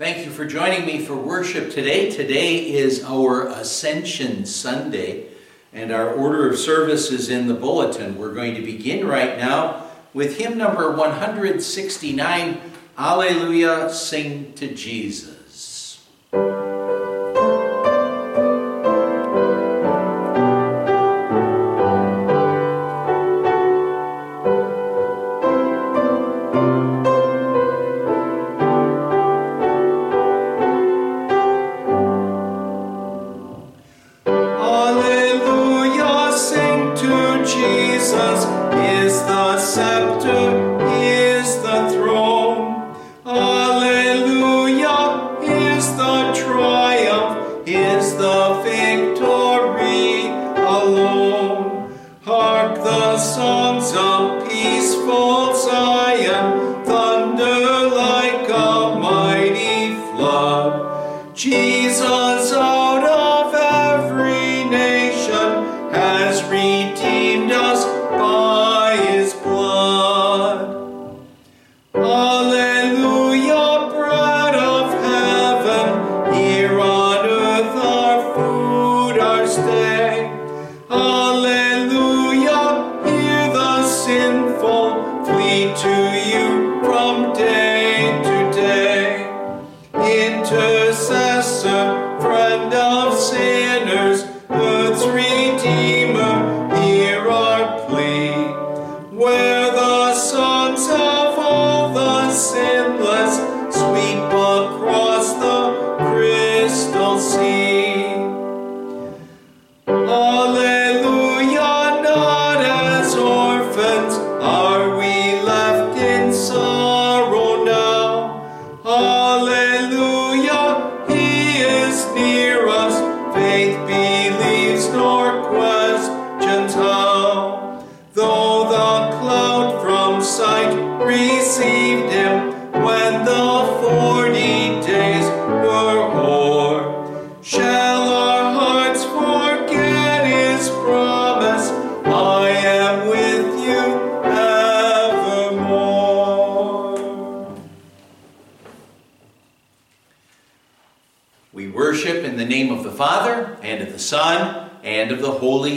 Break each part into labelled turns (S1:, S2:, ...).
S1: Thank you for joining me for worship today. Today is our Ascension Sunday, and our order of service is in the bulletin. We're going to begin right now with hymn number 169 Alleluia, Sing to Jesus. to you.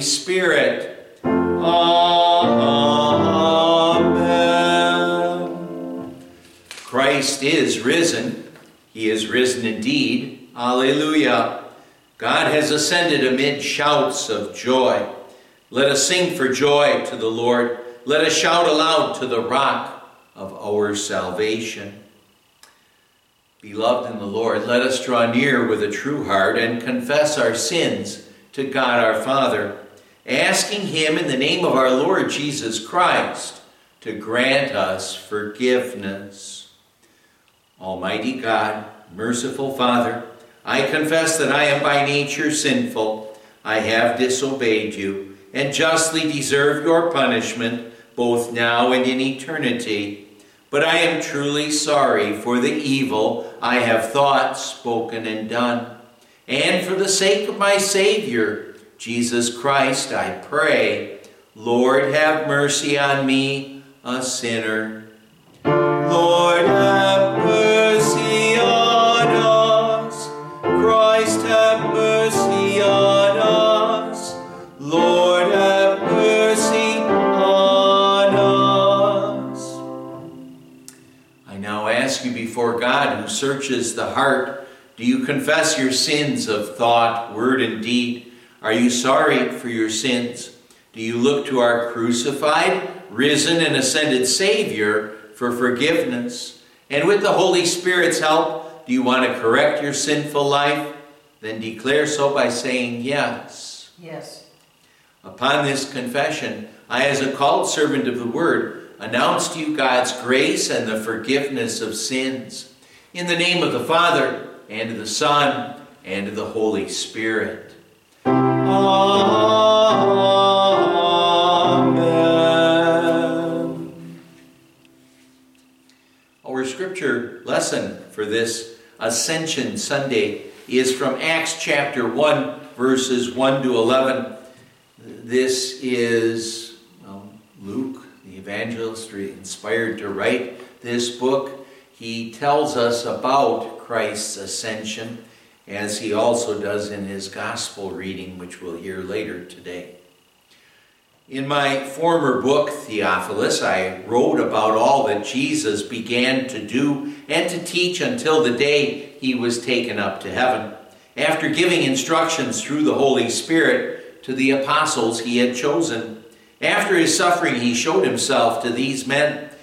S1: Spirit. Amen. Christ is risen. He is risen indeed. Alleluia. God has ascended amid shouts of joy. Let us sing for joy to the Lord. Let us shout aloud to the rock of our salvation. Beloved in the Lord, let us draw near with a true heart and confess our sins to God our Father asking Him in the name of our Lord Jesus Christ to grant us forgiveness. Almighty God, merciful Father, I confess that I am by nature sinful. I have disobeyed you and justly deserve your punishment both now and in eternity. But I am truly sorry for the evil I have thought, spoken, and done. And for the sake of my Savior, Jesus Christ, I pray, Lord, have mercy on me, a sinner. Lord, have mercy on us. Christ, have mercy on us. Lord, have mercy on us. I now ask you before God, who searches the heart, do you confess your sins of thought, word, and deed? Are you sorry for your sins? Do you look to our crucified, risen, and ascended Savior for forgiveness? And with the Holy Spirit's help, do you want to correct your sinful life? Then declare so by saying yes.
S2: Yes.
S1: Upon this confession, I, as a called servant of the Word, announce to you God's grace and the forgiveness of sins. In the name of the Father, and of the Son, and of the Holy Spirit. Amen. Our scripture lesson for this Ascension Sunday is from Acts chapter 1, verses 1 to 11. This is um, Luke, the evangelist, inspired to write this book. He tells us about Christ's ascension, as he also does in his gospel reading, which we'll hear later today. In my former book, Theophilus, I wrote about all that Jesus began to do and to teach until the day he was taken up to heaven, after giving instructions through the Holy Spirit to the apostles he had chosen. After his suffering, he showed himself to these men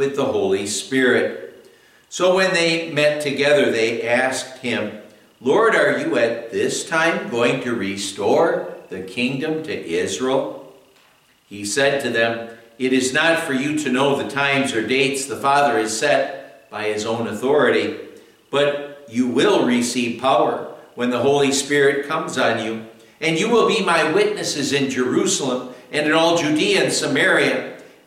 S1: with the Holy Spirit. So when they met together, they asked him, Lord, are you at this time going to restore the kingdom to Israel? He said to them, It is not for you to know the times or dates the Father has set by his own authority, but you will receive power when the Holy Spirit comes on you, and you will be my witnesses in Jerusalem and in all Judea and Samaria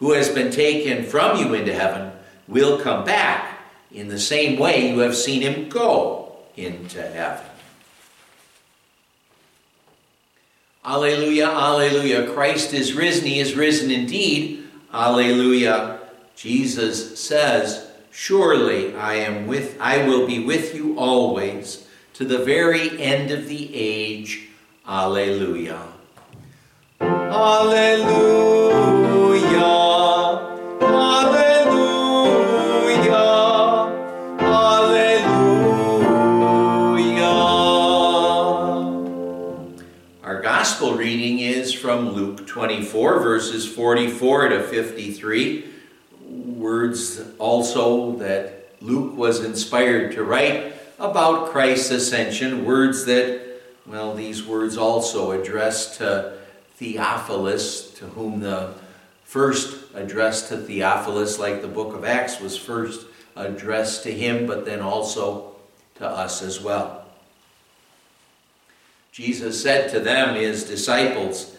S1: who has been taken from you into heaven, will come back in the same way you have seen him go into heaven. Alleluia, alleluia. Christ is risen. He is risen indeed. Alleluia. Jesus says, Surely I am with I will be with you always to the very end of the age. Alleluia. Alleluia. From Luke 24, verses 44 to 53. Words also that Luke was inspired to write about Christ's ascension. Words that, well, these words also addressed to Theophilus, to whom the first addressed to Theophilus, like the book of Acts was first addressed to him, but then also to us as well. Jesus said to them, his disciples,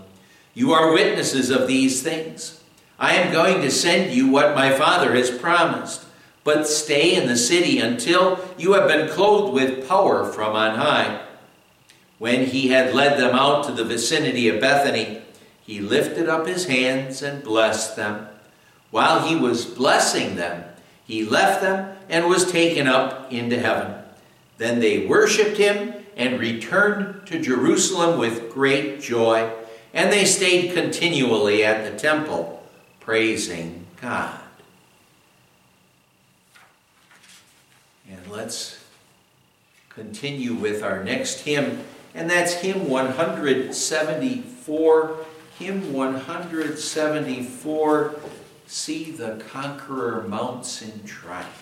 S1: You are witnesses of these things. I am going to send you what my Father has promised, but stay in the city until you have been clothed with power from on high. When he had led them out to the vicinity of Bethany, he lifted up his hands and blessed them. While he was blessing them, he left them and was taken up into heaven. Then they worshipped him and returned to Jerusalem with great joy and they stayed continually at the temple praising God. And let's continue with our next hymn, and that's hymn 174. Hymn 174 See the Conqueror mounts in triumph.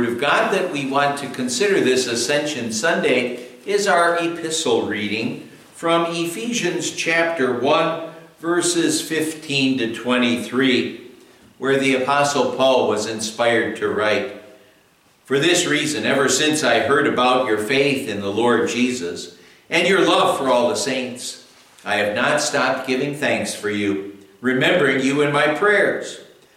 S1: Word of God that we want to consider this Ascension Sunday is our epistle reading from Ephesians chapter 1, verses 15 to 23, where the Apostle Paul was inspired to write For this reason, ever since I heard about your faith in the Lord Jesus and your love for all the saints, I have not stopped giving thanks for you remembering you in my prayers.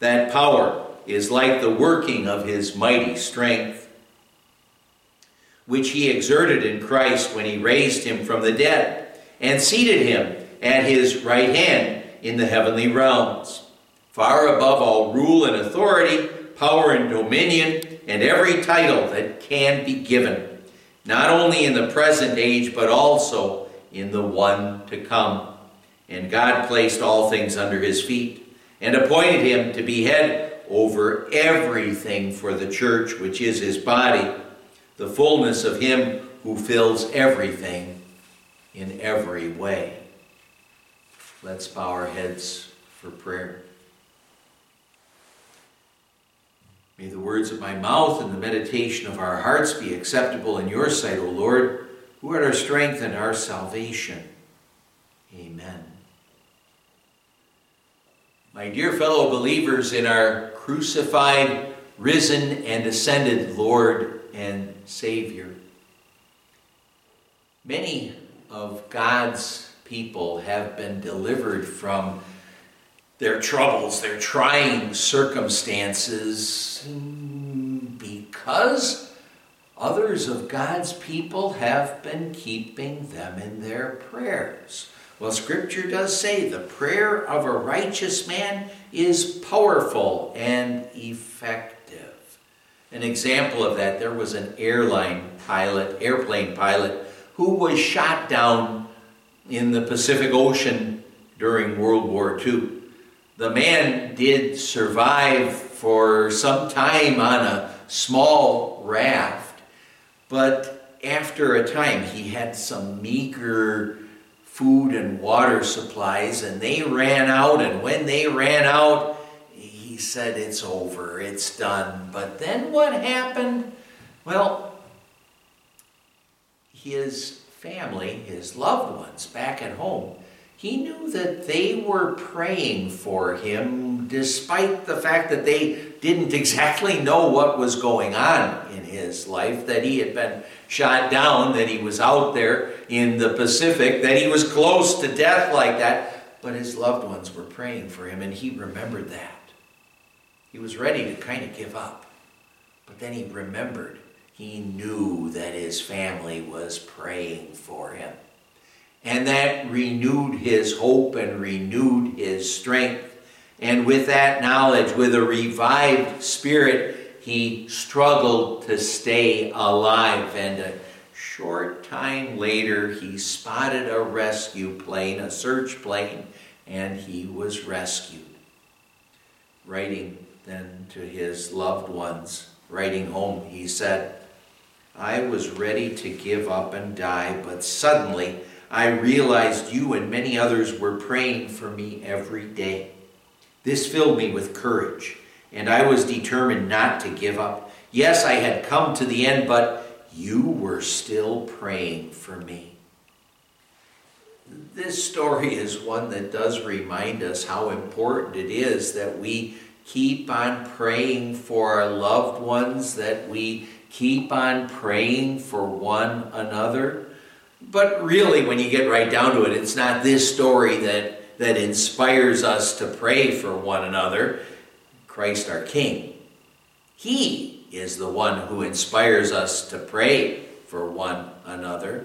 S1: That power is like the working of his mighty strength, which he exerted in Christ when he raised him from the dead and seated him at his right hand in the heavenly realms, far above all rule and authority, power and dominion, and every title that can be given, not only in the present age, but also in the one to come. And God placed all things under his feet and appointed him to be head over everything for the church, which is his body, the fullness of him who fills everything in every way. Let's bow our heads for prayer. May the words of my mouth and the meditation of our hearts be acceptable in your sight, O Lord, who art our strength and our salvation. Amen. My dear fellow believers in our crucified, risen, and ascended Lord and Savior, many of God's people have been delivered from their troubles, their trying circumstances, because others of God's people have been keeping them in their prayers. Well, Scripture does say the prayer of a righteous man is powerful and effective. An example of that, there was an airline pilot, airplane pilot, who was shot down in the Pacific Ocean during World War II. The man did survive for some time on a small raft, but after a time he had some meager food and water supplies, and they ran out. And when they ran out, he said, It's over, it's done. But then what happened? Well, his family, his loved ones back at home, he knew that they were praying for him despite the fact that they didn't exactly know what was going on in his life, that he had been shot down, that he was out there in the Pacific, that he was close to death like that. But his loved ones were praying for him, and he remembered that. He was ready to kind of give up. But then he remembered he knew that his family was praying for him. And that renewed his hope and renewed his strength. And with that knowledge, with a revived spirit, he struggled to stay alive. And a short time later, he spotted a rescue plane, a search plane, and he was rescued. Writing then to his loved ones, writing home, he said, I was ready to give up and die, but suddenly I realized you and many others were praying for me every day. This filled me with courage, and I was determined not to give up. Yes, I had come to the end, but you were still praying for me. This story is one that does remind us how important it is that we keep on praying for our loved ones, that we keep on praying for one another. But really, when you get right down to it, it's not this story that, that inspires us to pray for one another. Christ our King. He is the one who inspires us to pray for one another.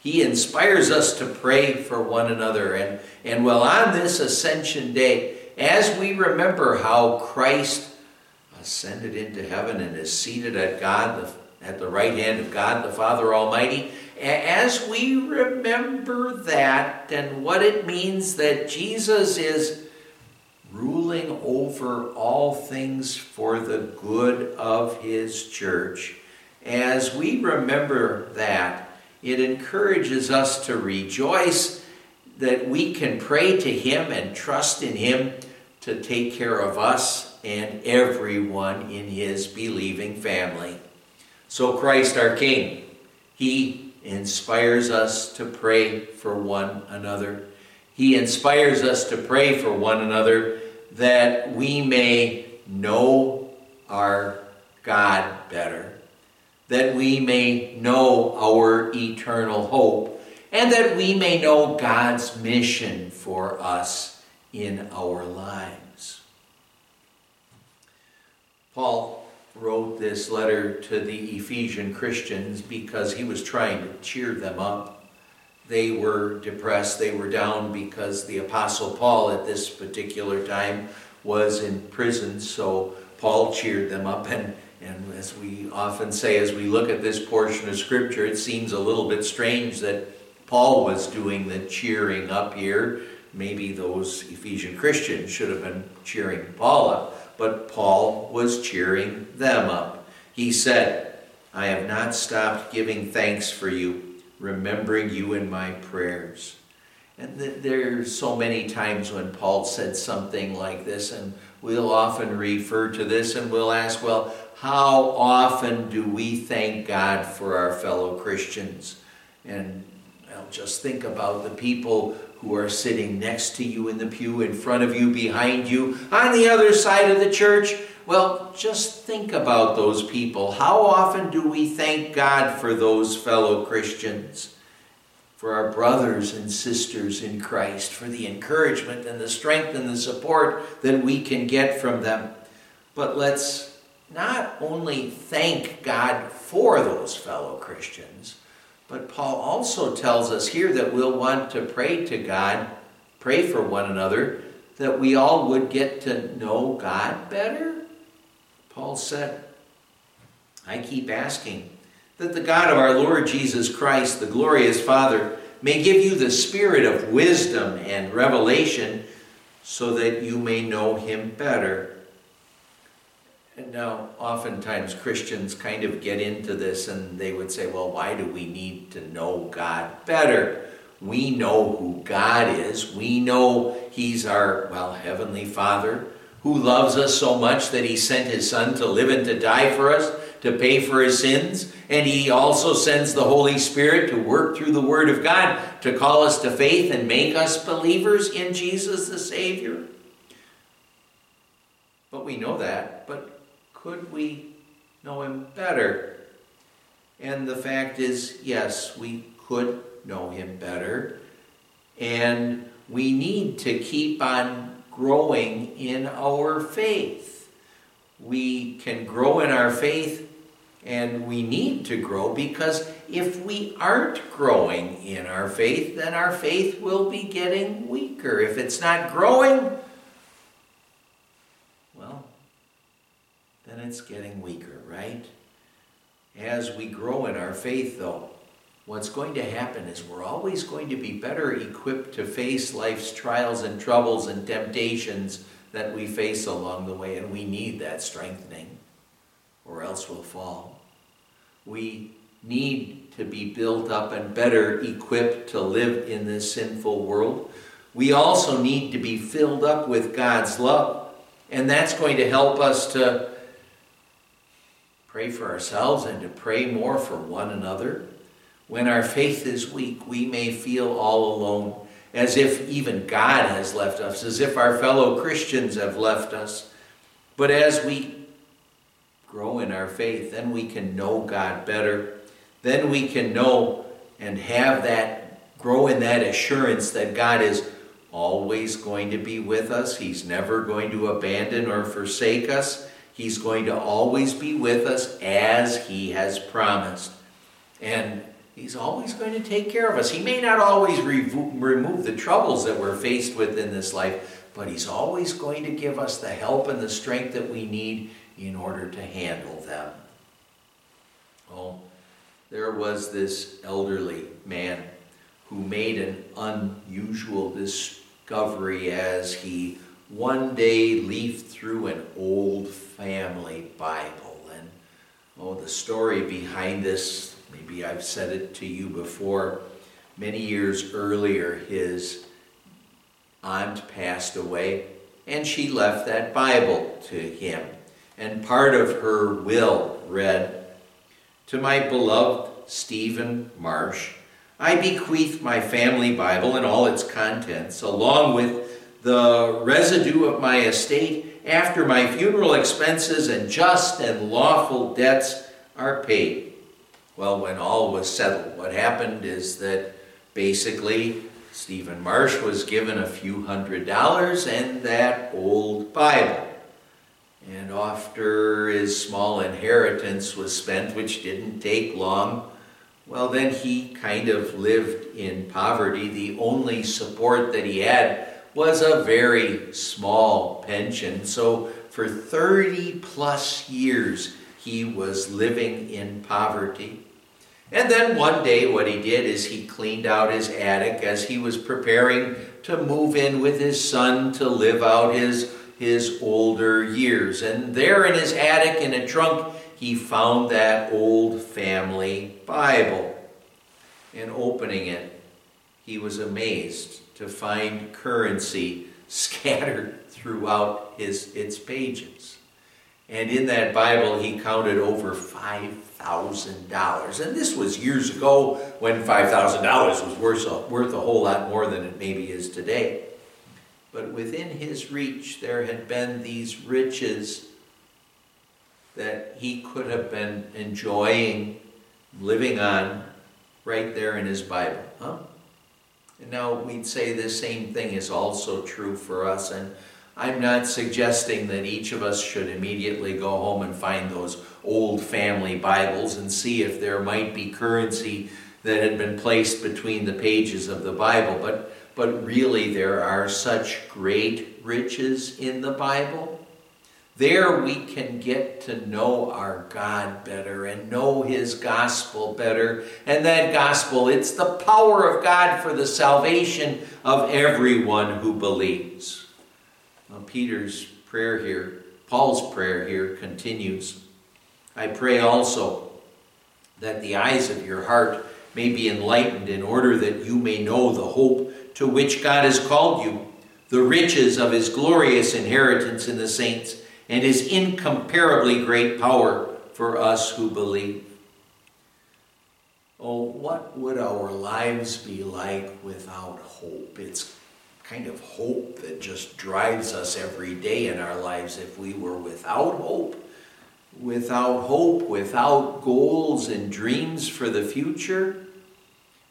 S1: He inspires us to pray for one another. And, and well, on this Ascension Day, as we remember how Christ ascended into heaven and is seated at God, at the right hand of God, the Father Almighty, as we remember that and what it means that Jesus is ruling over all things for the good of his church, as we remember that, it encourages us to rejoice that we can pray to him and trust in him to take care of us and everyone in his believing family. So, Christ our King, he inspires us to pray for one another. He inspires us to pray for one another that we may know our God better, that we may know our eternal hope, and that we may know God's mission for us in our lives. Paul wrote this letter to the Ephesian Christians because he was trying to cheer them up. They were depressed, they were down because the Apostle Paul at this particular time was in prison, so Paul cheered them up. And, and as we often say, as we look at this portion of Scripture, it seems a little bit strange that Paul was doing the cheering up here. Maybe those Ephesian Christians should have been cheering Paul up but Paul was cheering them up. He said, I have not stopped giving thanks for you, remembering you in my prayers. And th- there's so many times when Paul said something like this, and we'll often refer to this and we'll ask, well, how often do we thank God for our fellow Christians? And just think about the people who are sitting next to you in the pew, in front of you, behind you, on the other side of the church. Well, just think about those people. How often do we thank God for those fellow Christians? For our brothers and sisters in Christ, for the encouragement and the strength and the support that we can get from them. But let's not only thank God for those fellow Christians, but Paul also tells us here that we'll want to pray to God, pray for one another, that we all would get to know God better. Paul said, I keep asking that the God of our Lord Jesus Christ, the glorious Father, may give you the spirit of wisdom and revelation so that you may know him better and now, oftentimes Christians kind of get into this and they would say, well, why do we need to know God better? We know who God is. We know He's our, well, Heavenly Father who loves us so much that He sent His Son to live and to die for us, to pay for His sins. And He also sends the Holy Spirit to work through the Word of God to call us to faith and make us believers in Jesus the Savior. But we know that. Could we know him better? And the fact is, yes, we could know him better. And we need to keep on growing in our faith. We can grow in our faith And we need to grow because if we aren't growing in our faith, then our faith will be getting weaker. If it's not growing, well, then it's getting weaker, right? As we grow in our faith, though, what's going to happen is we're always going to be better equipped to face life's trials and troubles and temptations that we face along the way, and we need that strengthening, or else we'll fall. We need to be built up and better equipped to live in this sinful world. We also need to be filled up with God's love, and that's going to help us to pray for ourselves and to pray more for one another. When our faith is weak, we may feel all alone, as if even God has left us, as if our fellow Christians have left us. But as we grow in our faith, then we can know God better. Then we can know and have that, grow in that assurance that God is always going to be with us. He's never going to abandon or forsake us. He's going to always be with us as He has promised. And He's always going to take care of us. He may not always remove the troubles that we're faced with in this life, but He's always going to give us the help and the strength that we need in order to handle them. Oh, there was this elderly man who made an unusual discovery as he one day leafed through an old family Bible. And oh, the story behind this, maybe I've said it to you before. Many years earlier, his aunt passed away, and she left that Bible to him. And part of her will read, To my beloved Stephen Marsh, I bequeath my family Bible and all its contents, along with the residue of my estate after my funeral expenses and just and lawful debts are paid. Well, when all was settled, what happened is that basically Stephen Marsh was given a few hundred dollars and that old Bible. And after his small inheritance was spent, which didn't take long, well, then he kind of lived in poverty. The only support that he had was a very small pension. So for 30 plus years, he was living in poverty. And then one day, what he did is he cleaned out his attic as he was preparing to move in with his son to live out his, his older years. And there in his attic, in a trunk, he found that old family Bible. And opening it, he was amazed to find currency scattered throughout his, its pages. And in that Bible, he counted over $5,000. And this was years ago when $5,000 was worth a, worth a whole lot more than it maybe is today. But within his reach, there had been these riches that he could have been enjoying, living on, right there in his Bible. Huh? Now we'd say the same thing is also true for us. And I'm not suggesting that each of us should immediately go home and find those old family Bibles and see if there might be currency that had been placed between the pages of the Bible. But, but really, there are such great riches in the Bible there we can get to know our God better and know His gospel better. And that gospel, it's the power of God for the salvation of everyone who believes. Peter's prayer here, Paul's prayer here continues. I pray also that the eyes of your heart may be enlightened in order that you may know the hope to which God has called you, the riches of his glorious inheritance in the saints and his incomparably great power for us who believe. Oh, what would our lives be like without hope? It's kind of hope that just drives us every day in our lives. If we were without hope, without hope, without goals and dreams for the future,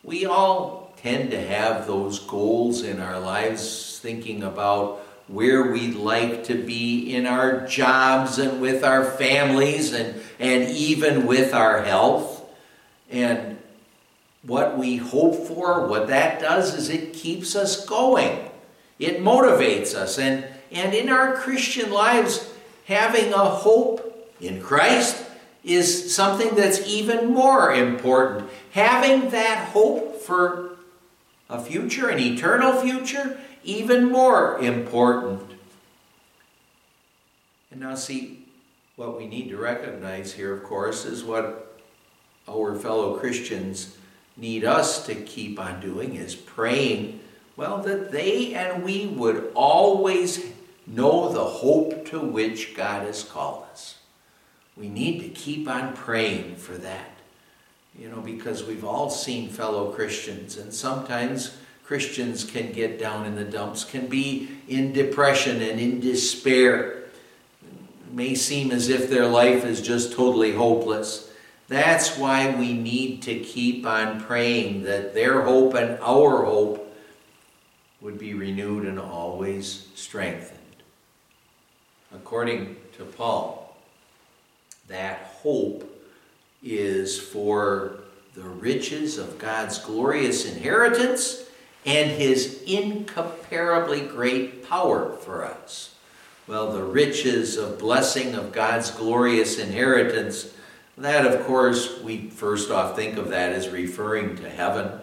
S1: we all tend to have those goals in our lives, thinking about where we'd like to be in our jobs and with our families and, and even with our health. And what we hope for, what that does is it keeps us going. It motivates us. And, and in our Christian lives, having a hope in Christ is something that's even more important. Having that hope for a future, an eternal future, even more important. And now, see, what we need to recognize here, of course, is what our fellow Christians need us to keep on doing is praying, well, that they and we would always know the hope to which God has called us. We need to keep on praying for that. You know, because we've all seen fellow Christians, and sometimes Christians can get down in the dumps, can be in depression and in despair. It may seem as if their life is just totally hopeless. That's why we need to keep on praying that their hope and our hope would be renewed and always strengthened. According to Paul, that hope is for the riches of God's glorious inheritance and his incomparably great power for us. Well, the riches of blessing of God's glorious inheritance, that of course, we first off think of that as referring to heaven,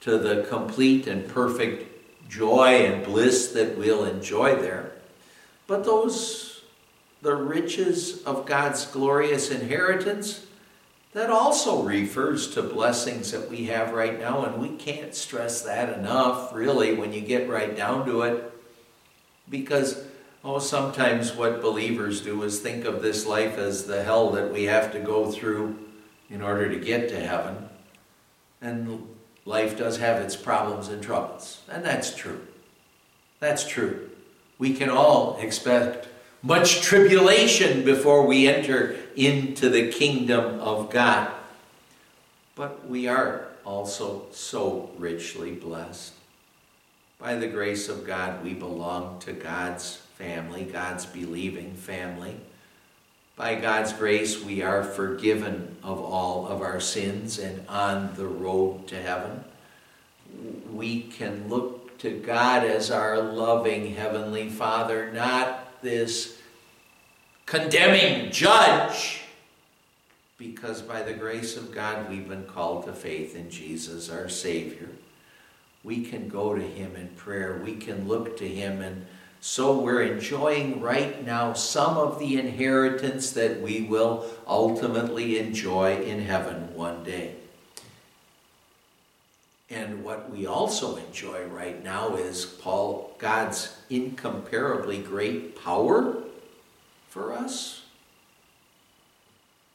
S1: to the complete and perfect joy and bliss that we'll enjoy there. But those, the riches of God's glorious inheritance, that also refers to blessings that we have right now, and we can't stress that enough, really, when you get right down to it. Because, oh, sometimes what believers do is think of this life as the hell that we have to go through in order to get to heaven. And life does have its problems and troubles, and that's true. That's true. We can all expect much tribulation before we enter into the kingdom of God. But we are also so richly blessed. By the grace of God, we belong to God's family, God's believing family. By God's grace, we are forgiven of all of our sins and on the road to heaven. We can look to God as our loving Heavenly Father, not this condemning judge because by the grace of God we've been called to faith in Jesus our Savior. We can go to Him in prayer. We can look to Him and so we're enjoying right now some of the inheritance that we will ultimately enjoy in heaven one day. And what we also enjoy right now is Paul God's incomparably great power for us.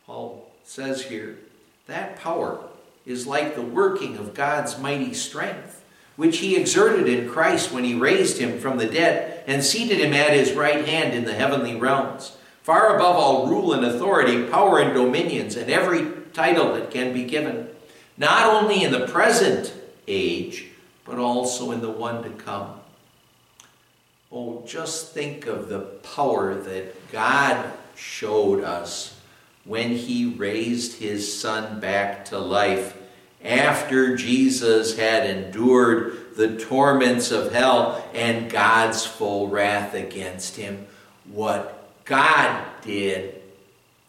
S1: Paul says here that power is like the working of God's mighty strength, which he exerted in Christ when he raised him from the dead and seated him at his right hand in the heavenly realms, far above all rule and authority, power and dominions, and every title that can be given, not only in the present age, but also in the one to come. Oh, just think of the power that God showed us when he raised his son back to life after Jesus had endured the torments of hell and God's full wrath against him. What God did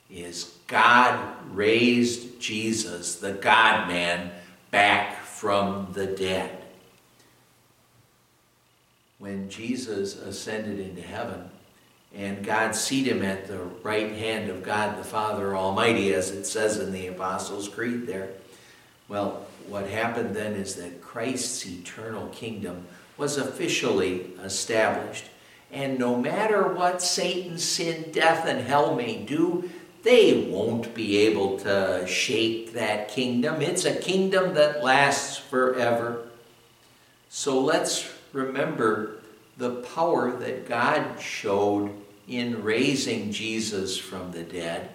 S1: is God raised Jesus, the God man, back from the dead when Jesus ascended into heaven and God seated him at the right hand of God the Father Almighty, as it says in the Apostles' Creed there. Well, what happened then is that Christ's eternal kingdom was officially established. And no matter what Satan, sin, death, and hell may do, they won't be able to shake that kingdom. It's a kingdom that lasts forever. So let's remember the power that God showed in raising Jesus from the dead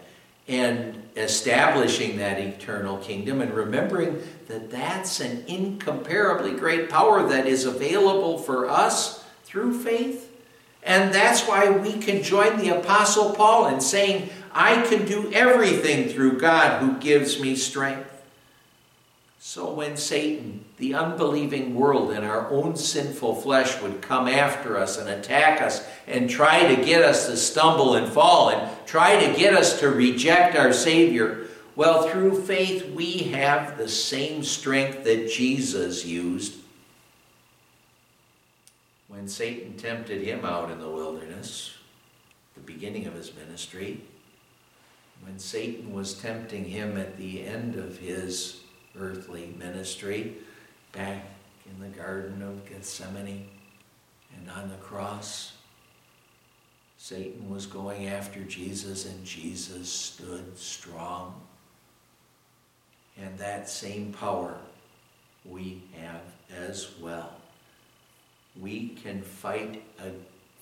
S1: and establishing that eternal kingdom and remembering that that's an incomparably great power that is available for us through faith And that's why we can join the Apostle Paul in saying, I can do everything through God who gives me strength. So when Satan, the unbelieving world, and our own sinful flesh would come after us and attack us and try to get us to stumble and fall and try to get us to reject our Savior, well, through faith we have the same strength that Jesus used when Satan tempted him out in the wilderness, the beginning of his ministry. When Satan was tempting him at the end of his earthly ministry back in the Garden of Gethsemane and on the cross. Satan was going after Jesus, and Jesus stood strong. And that same power we have as well. We can fight a,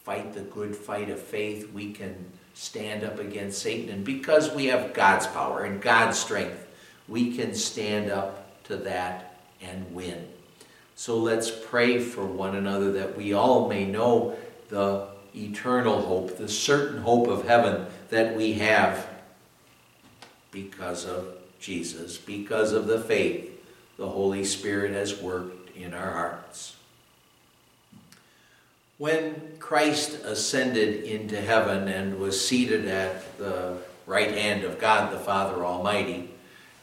S1: fight the good fight of faith. We can stand up against Satan. And because we have God's power and God's strength, we can stand up to that and win. So let's pray for one another that we all may know the eternal hope, the certain hope of heaven that we have because of Jesus, because of the faith the Holy Spirit has worked in our hearts. When Christ ascended into heaven and was seated at the right hand of God the Father Almighty,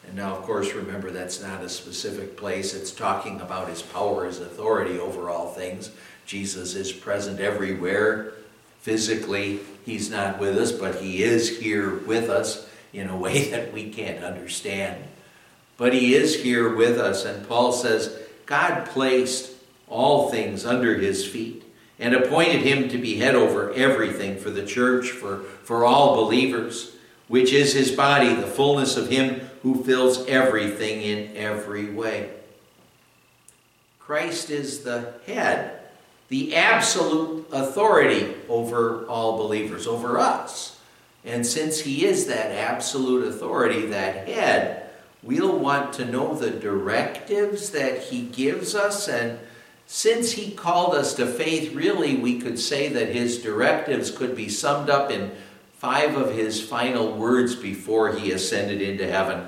S1: and now, of course, remember that's not a specific place. It's talking about his power, his authority over all things. Jesus is present everywhere. Physically, he's not with us, but he is here with us in a way that we can't understand. But he is here with us, and Paul says God placed all things under his feet and appointed him to be head over everything for the church, for, for all believers, which is his body, the fullness of him who fills everything in every way. Christ is the head, the absolute authority over all believers, over us. And since he is that absolute authority, that head, we'll want to know the directives that he gives us. And since he called us to faith, really, we could say that his directives could be summed up in five of his final words before he ascended into heaven.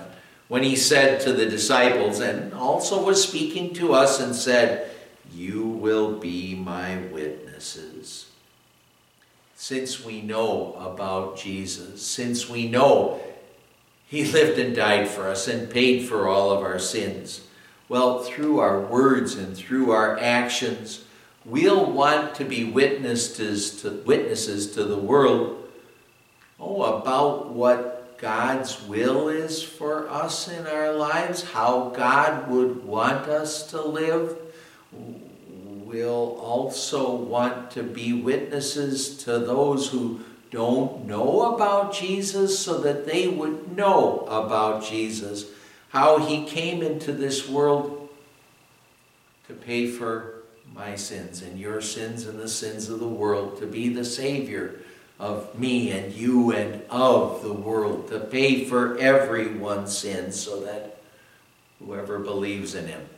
S1: When he said to the disciples, and also was speaking to us, and said, You will be my witnesses. Since we know about Jesus, since we know he lived and died for us and paid for all of our sins, well, through our words and through our actions, we'll want to be witnesses to, witnesses to the world oh, about what God's will is for us in our lives, how God would want us to live. We'll also want to be witnesses to those who don't know about Jesus so that they would know about Jesus, how he came into this world to pay for my sins and your sins and the sins of the world, to be the Savior of me and you and of the world, to pay for everyone's sins so that whoever believes in him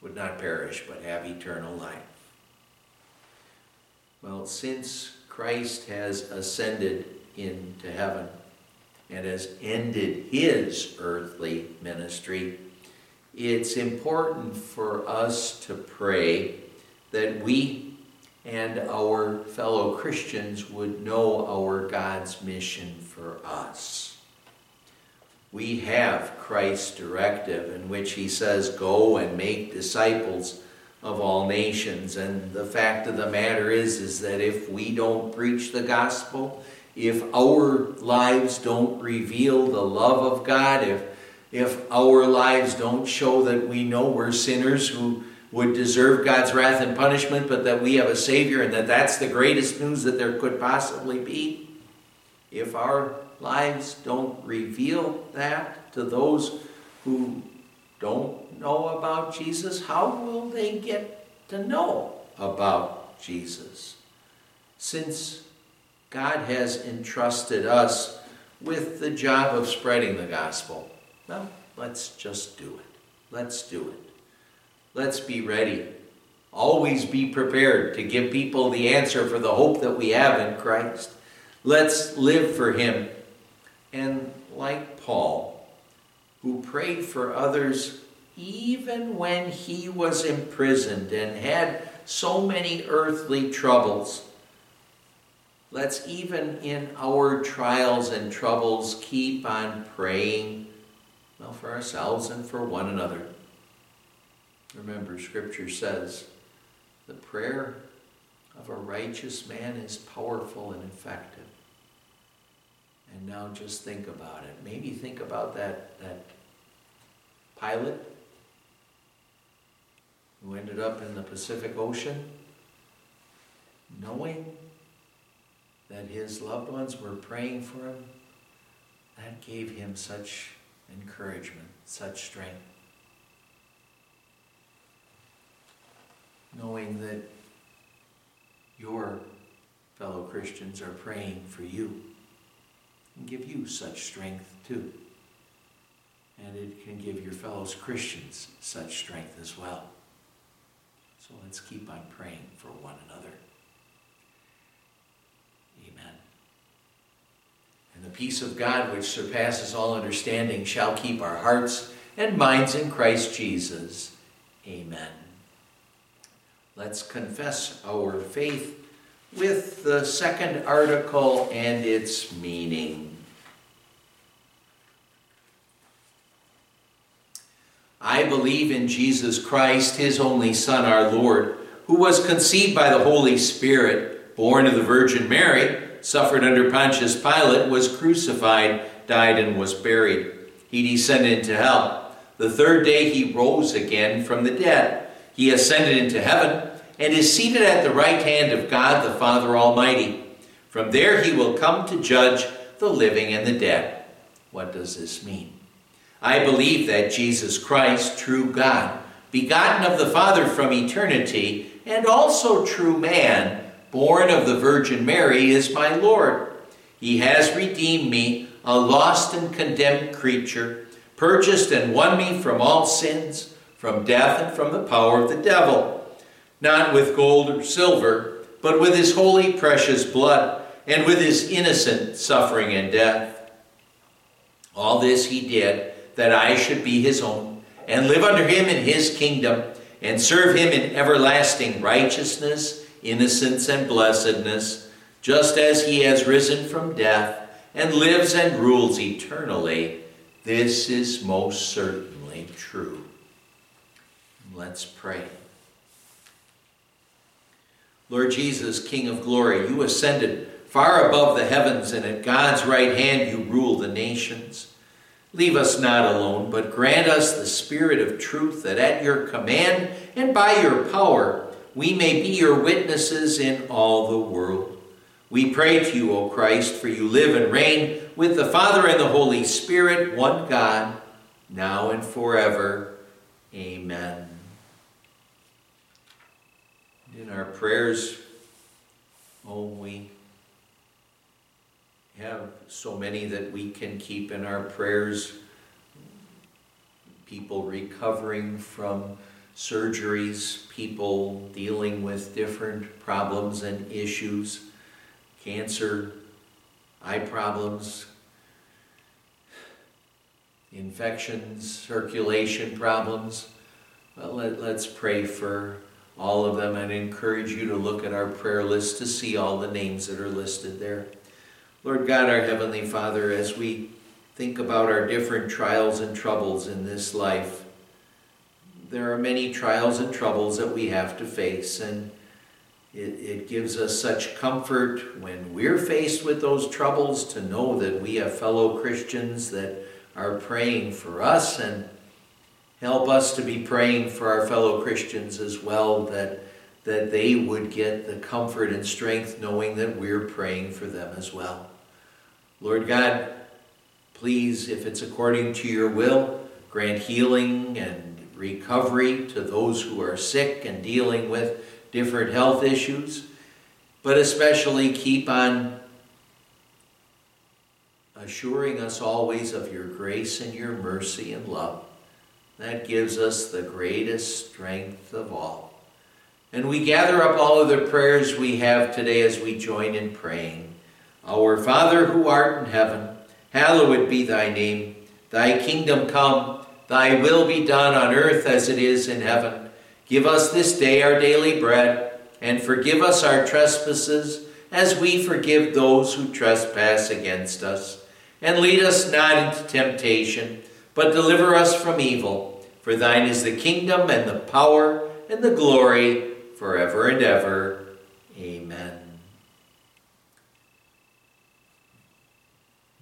S1: would not perish but have eternal life. Well, since Christ has ascended into heaven and has ended his earthly ministry, it's important for us to pray that we and our fellow Christians would know our God's mission for us. We have Christ's directive in which he says, Go and make disciples of all nations. And the fact of the matter is, is that if we don't preach the gospel, if our lives don't reveal the love of God, if, if our lives don't show that we know we're sinners who would deserve God's wrath and punishment, but that we have a Savior and that that's the greatest news that there could possibly be. If our lives don't reveal that to those who don't know about Jesus, how will they get to know about Jesus? Since God has entrusted us with the job of spreading the gospel, well, let's just do it. Let's do it. Let's be ready always be prepared to give people the answer for the hope that we have in Christ. Let's live for Him. And like Paul, who prayed for others even when he was imprisoned and had so many earthly troubles, let's even in our trials and troubles keep on praying, well, for ourselves and for one another. Remember, Scripture says, the prayer of a righteous man is powerful and effective. And now just think about it. Maybe think about that, that pilot who ended up in the Pacific Ocean, knowing that his loved ones were praying for him, that gave him such encouragement, such strength. Knowing that your fellow Christians are praying for you and give you such strength too. And it can give your fellow Christians such strength as well. So let's keep on praying for one another. Amen. And the peace of God, which surpasses all understanding, shall keep our hearts and minds in Christ Jesus. Amen. Let's confess our faith with the second article and its meaning. I believe in Jesus Christ, his only Son, our Lord, who was conceived by the Holy Spirit, born of the Virgin Mary, suffered under Pontius Pilate, was crucified, died, and was buried. He descended into hell. The third day he rose again from the dead. He ascended into heaven and is seated at the right hand of God the Father Almighty. From there he will come to judge the living and the dead. What does this mean? I believe that Jesus Christ, true God, begotten of the Father from eternity, and also true man, born of the Virgin Mary, is my Lord. He has redeemed me, a lost and condemned creature, purchased and won me from all sins, from death and from the power of the devil, not with gold or silver, but with his holy precious blood, and with his innocent suffering and death. All this he did that I should be his own, and live under him in his kingdom, and serve him in everlasting righteousness, innocence, and blessedness, just as he has risen from death, and lives and rules eternally. This is most certainly true. Let's pray. Lord Jesus, King of glory, you ascended far above the heavens, and at God's right hand you rule the nations. Leave us not alone, but grant us the spirit of truth that at your command and by your power we may be your witnesses in all the world. We pray to you, O Christ, for you live and reign with the Father and the Holy Spirit, one God, now and forever. Amen. In our prayers, oh, we have so many that we can keep in our prayers. People recovering from surgeries, people dealing with different problems and issues, cancer, eye problems, infections, circulation problems. Well, let, let's pray for all of them and encourage you to look at our prayer list to see all the names that are listed there. Lord God, our Heavenly Father, as we think about our different trials and troubles in this life, there are many trials and troubles that we have to face, and it, it gives us such comfort when we're faced with those troubles to know that we have fellow Christians that are praying for us and help us to be praying for our fellow Christians as well, that, that they would get the comfort and strength knowing that we're praying for them as well. Lord God, please, if it's according to your will, grant healing and recovery to those who are sick and dealing with different health issues, but especially keep on assuring us always of your grace and your mercy and love. That gives us the greatest strength of all. And we gather up all of the prayers we have today as we join in praying. Our Father who art in heaven, hallowed be thy name. Thy kingdom come, thy will be done on earth as it is in heaven. Give us this day our daily bread, and forgive us our trespasses as we forgive those who trespass against us. And lead us not into temptation, but deliver us from evil. For thine is the kingdom and the power and the glory forever and ever. Amen.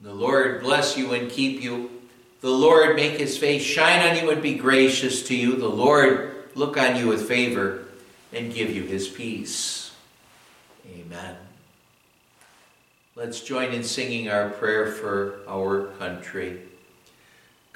S1: The Lord bless you and keep you. The Lord make his face shine on you and be gracious to you. The Lord look on you with favor and give you his peace. Amen. Let's join in singing our prayer for our country.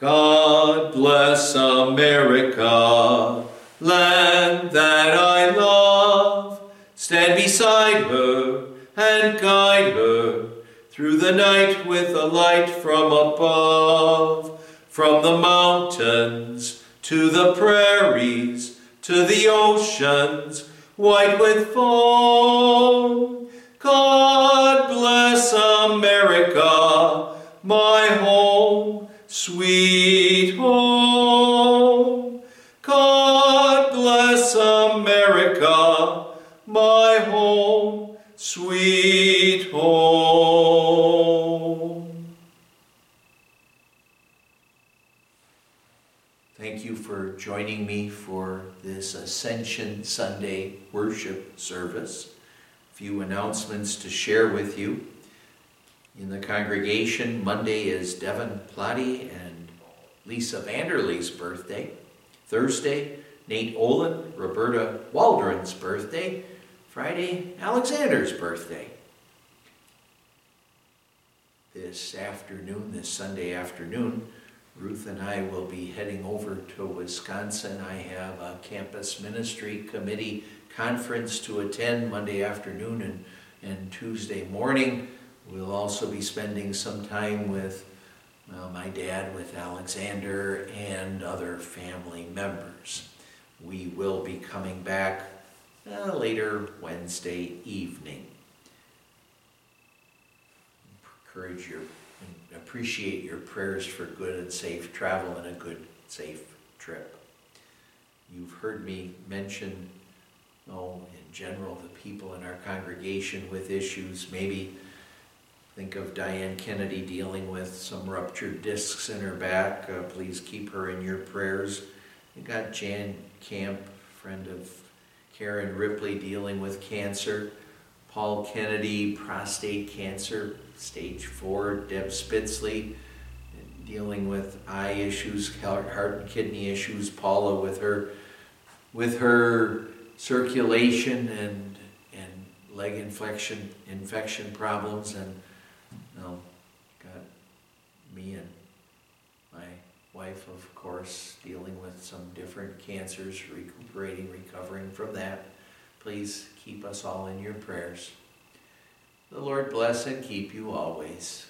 S1: God bless America, land that I love. Stand beside her and guide her through the night with a light from above. From the mountains to the prairies to the oceans white with foam. God bless America, my home sweet home. God bless America, my home, sweet home. Thank you for joining me for this Ascension Sunday worship service. A few announcements to share with you in the congregation. Monday is Devin Plotty and Lisa Vanderlee's birthday. Thursday, Nate Olin, Roberta Waldron's birthday. Friday, Alexander's birthday. This afternoon, this Sunday afternoon, Ruth and I will be heading over to Wisconsin. I have a campus ministry committee conference to attend Monday afternoon and, and Tuesday morning. We'll also be spending some time with my dad, with Alexander, and other family members. We will be coming back uh, later Wednesday evening. Encourage your appreciate your prayers for good and safe travel and a good, safe trip. You've heard me mention, oh, in general, the people in our congregation with issues, maybe Think of Diane Kennedy dealing with some ruptured discs in her back. Uh, please keep her in your prayers. You got Jan Camp, friend of Karen Ripley, dealing with cancer. Paul Kennedy, prostate cancer, stage four. Deb Spitzley, dealing with eye issues, heart and kidney issues. Paula with her, with her circulation and and leg infection infection problems and me and my wife, of course, dealing with some different cancers, recuperating, recovering from that. Please keep us all in your prayers. The Lord bless and keep you always.